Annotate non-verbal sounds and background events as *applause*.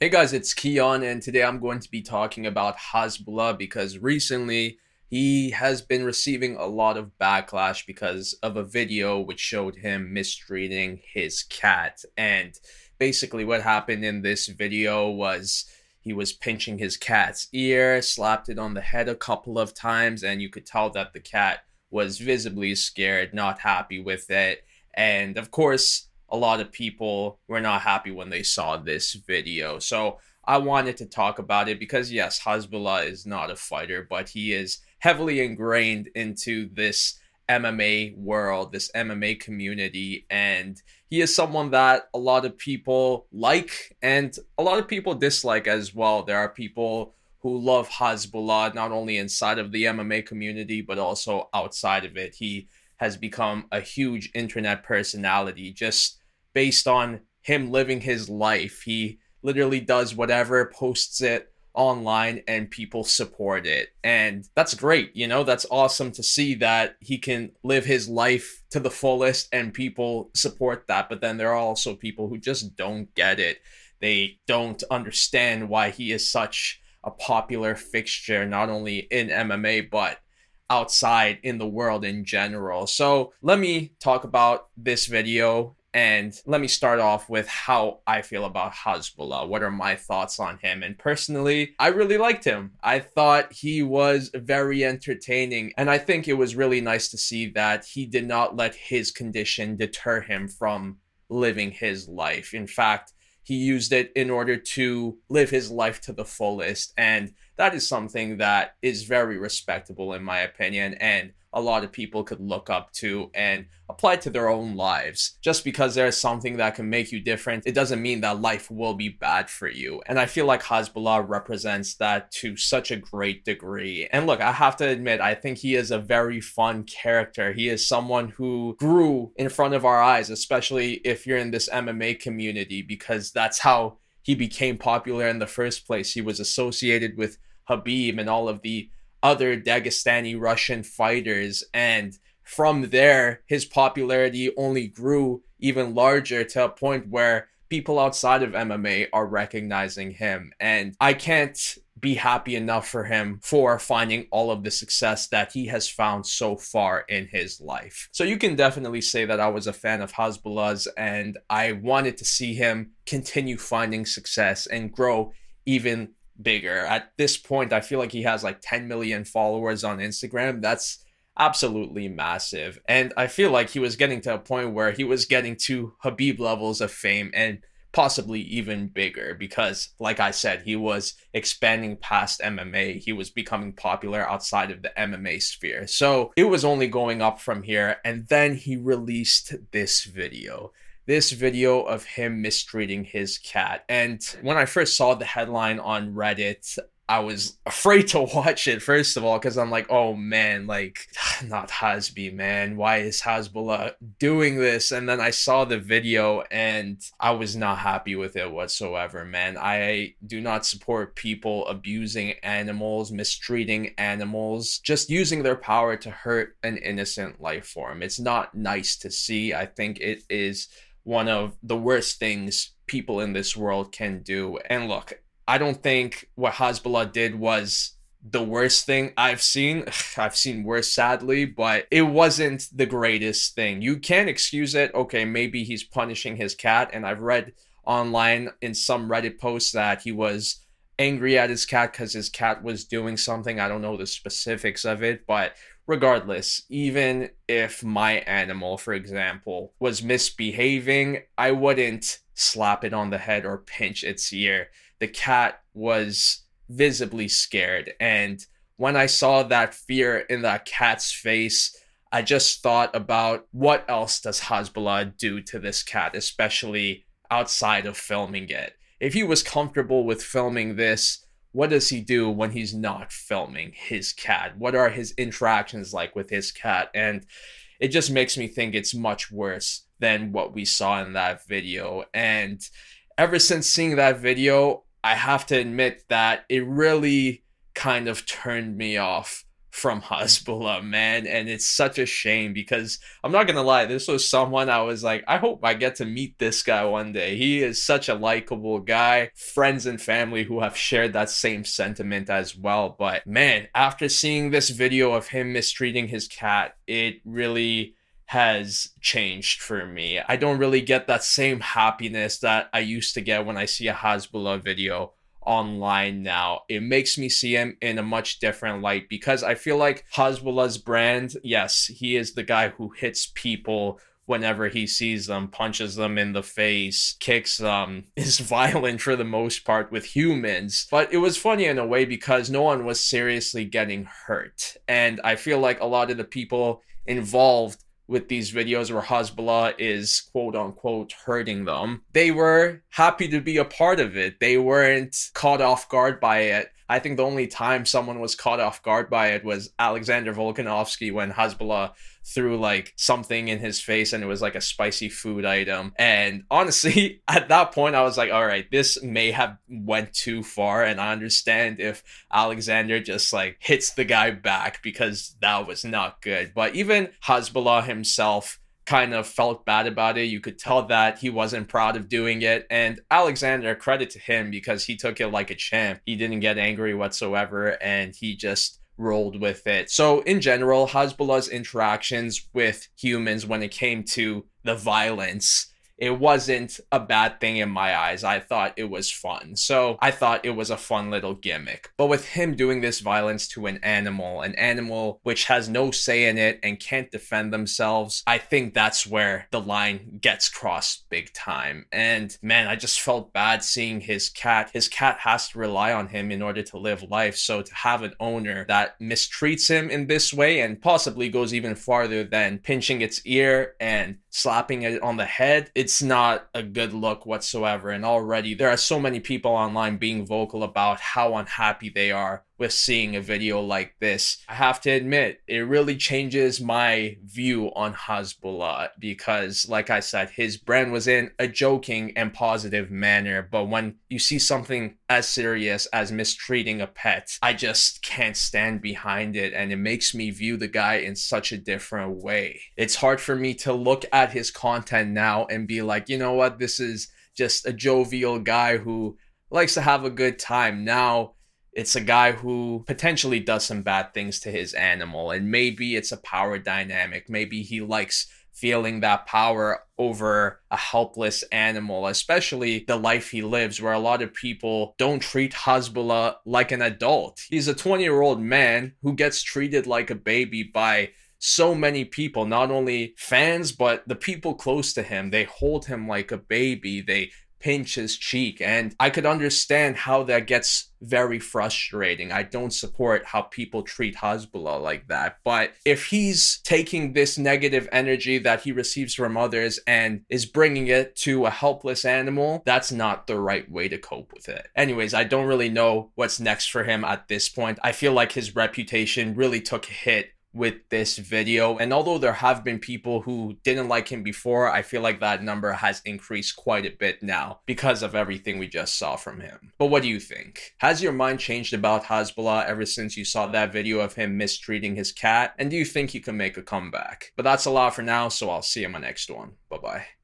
Hey guys, it's Kiiyon, and today I'm going to be talking about Hasbulla because recently he has been receiving a lot of backlash because of a video which showed him mistreating his cat. And basically, what happened in this video was he was pinching his cat's ear, slapped it on the head a couple of times, and you could tell that the cat was visibly scared, not happy with it. And of course, a lot of people were not happy when they saw this video. So I wanted to talk about it because, yes, Hasbulla is not a fighter, but he is heavily ingrained into this MMA world, this MMA community, and he is someone that a lot of people like and a lot of people dislike as well. There are people who love Hasbulla not only inside of the MMA community but also outside of it. He has become a huge internet personality just based on him living his life. He literally does whatever, posts it online, and people support it. And that's great. You know, that's awesome to see that he can live his life to the fullest and people support that. But then there are also people who just don't get it. They don't understand why he is such a popular fixture, not only in MMA, but outside in the world in general. So let me talk about this video and let me start off with how I feel about Hasbulla. What are my thoughts on him? And personally, I really liked him. I thought he was very entertaining. And I think it was really nice to see that he did not let his condition deter him from living his life. In fact, he used it in order to live his life to the fullest. And that is something that is very respectable, in my opinion. And a lot of people could look up to and apply to their own lives. Just because there's something that can make you different, it doesn't mean that life will be bad for you. And I feel like Hasbulla represents that to such a great degree. And look, I have to admit, I think he is a very fun character. He is someone who grew in front of our eyes, especially if you're in this MMA community, because that's how he became popular in the first place. He was associated with Khabib and all of the other Dagestani Russian fighters. And from there, his popularity only grew even larger to a point where people outside of MMA are recognizing him. And I can't be happy enough for him for finding all of the success that he has found so far in his life. So you can definitely say that I was a fan of Hasbulla's and I wanted to see him continue finding success and grow even bigger. At this point, I feel like he has like 10 million followers on Instagram. That's absolutely massive. And I feel like he was getting to a point where he was getting to Khabib levels of fame and possibly even bigger because like I said, he was expanding past MMA. He was becoming popular outside of the MMA sphere. So, it was only going up from here and then he released this video this video of him mistreating his cat. And when I first saw the headline on Reddit, I was afraid to *laughs* watch it first of all because I'm like, oh man, like *sighs* not Hasby, man. Why is Hasbulla doing this? And then I saw the video and I was not happy with it whatsoever, man. I do not support people abusing animals, mistreating animals, just using their power to hurt an innocent life form. It's not nice to see. I think it is one of the worst things people in this world can do. And look, I don't think what Hasbulla did was the worst thing I've seen. *sighs* I've seen worse, sadly, but it wasn't the greatest thing. You can excuse it. Okay, maybe he's punishing his cat. And I've read online in some Reddit posts that he was angry at his cat because his cat was doing something. I don't know the specifics of it, but regardless, even if my animal, for example, was misbehaving, I wouldn't slap it on the head or pinch its ear. The cat was visibly scared. And when I saw that fear in that cat's face, I just thought about what else does Hasbulla do to this cat, especially outside of filming it. If he was comfortable with filming this, what does he do when he's not filming his cat? What are his interactions like with his cat? And it just makes me think it's much worse than what we saw in that video. And ever since seeing that video, I have to admit that it really kind of turned me off from Hasbulla, man. And it's such a shame because I'm not gonna lie, this was someone I was like, I hope I get to meet this guy one day. He is such a likable guy, friends and family who have shared that same sentiment as well. But man, after seeing this video of him mistreating his cat, it really has changed for me. I don't really get that same happiness that I used to get when I see a Hasbulla video online now. It makes me see him in a much different light because I feel like Hasbulla's brand, yes, he is the guy who hits people whenever he sees them, punches them in the face, kicks them, um, *laughs* is violent for the most part with humans. But it was funny in a way because no one was seriously getting hurt. And I feel like a lot of the people involved with these videos where Hasbulla is quote unquote hurting them. They were happy to be a part of it. They weren't caught off guard by it. I think the only time someone was caught off guard by it was Alexander Volkanovski when Hasbulla threw like something in his face and it was like a spicy food item. And honestly, *laughs* at that point I was like, all right, this may have went too far and I understand if Alexander just like hits the guy back because that was not good. But even Hasbulla himself kind of felt bad about it. You could tell that he wasn't proud of doing it. And Alexander, credit to him because he took it like a champ. He didn't get angry whatsoever and he just rolled with it. So, in general, Hasbulla's interactions with humans when it came to the violence it wasn't a bad thing in my eyes. I thought it was fun. So I thought it was a fun little gimmick. But with him doing this violence to an animal, an animal which has no say in it and can't defend themselves, I think that's where the line gets crossed big time. And man, I just felt bad seeing his cat. His cat has to rely on him in order to live life. So to have an owner that mistreats him in this way and possibly goes even farther than pinching its ear and slapping it on the head, it's not a good look whatsoever. And already there are so many people online being vocal about how unhappy they are with seeing a video like this. I have to admit, it really changes my view on Hasbulla because, like I said, his brand was in a joking and positive manner. But when you see something as serious as mistreating a pet, I just can't stand behind it. And it makes me view the guy in such a different way. It's hard for me to look at his content now and be like, you know what, this is just a jovial guy who likes to have a good time. Now, it's a guy who potentially does some bad things to his animal and maybe it's a power dynamic maybe he likes feeling that power over a helpless animal especially the life he lives where a lot of people don't treat Hasbulla like an adult he's a 20 year old man who gets treated like a baby by so many people, not only fans, but the people close to him. They hold him like a baby. They pinch his cheek. And I could understand how that gets very frustrating. I don't support how people treat Hasbulla like that. But if he's taking this negative energy that he receives from others and is bringing it to a helpless animal, that's not the right way to cope with it. Anyways, I don't really know what's next for him at this point. I feel like his reputation really took a hit with this video. And although there have been people who didn't like him before, I feel like that number has increased quite a bit now because of everything we just saw from him. But what do you think? Has your mind changed about Hasbulla ever since you saw that video of him mistreating his cat? And do you think he can make a comeback? But that's a lot for now, so I'll see you in my next one. Bye bye.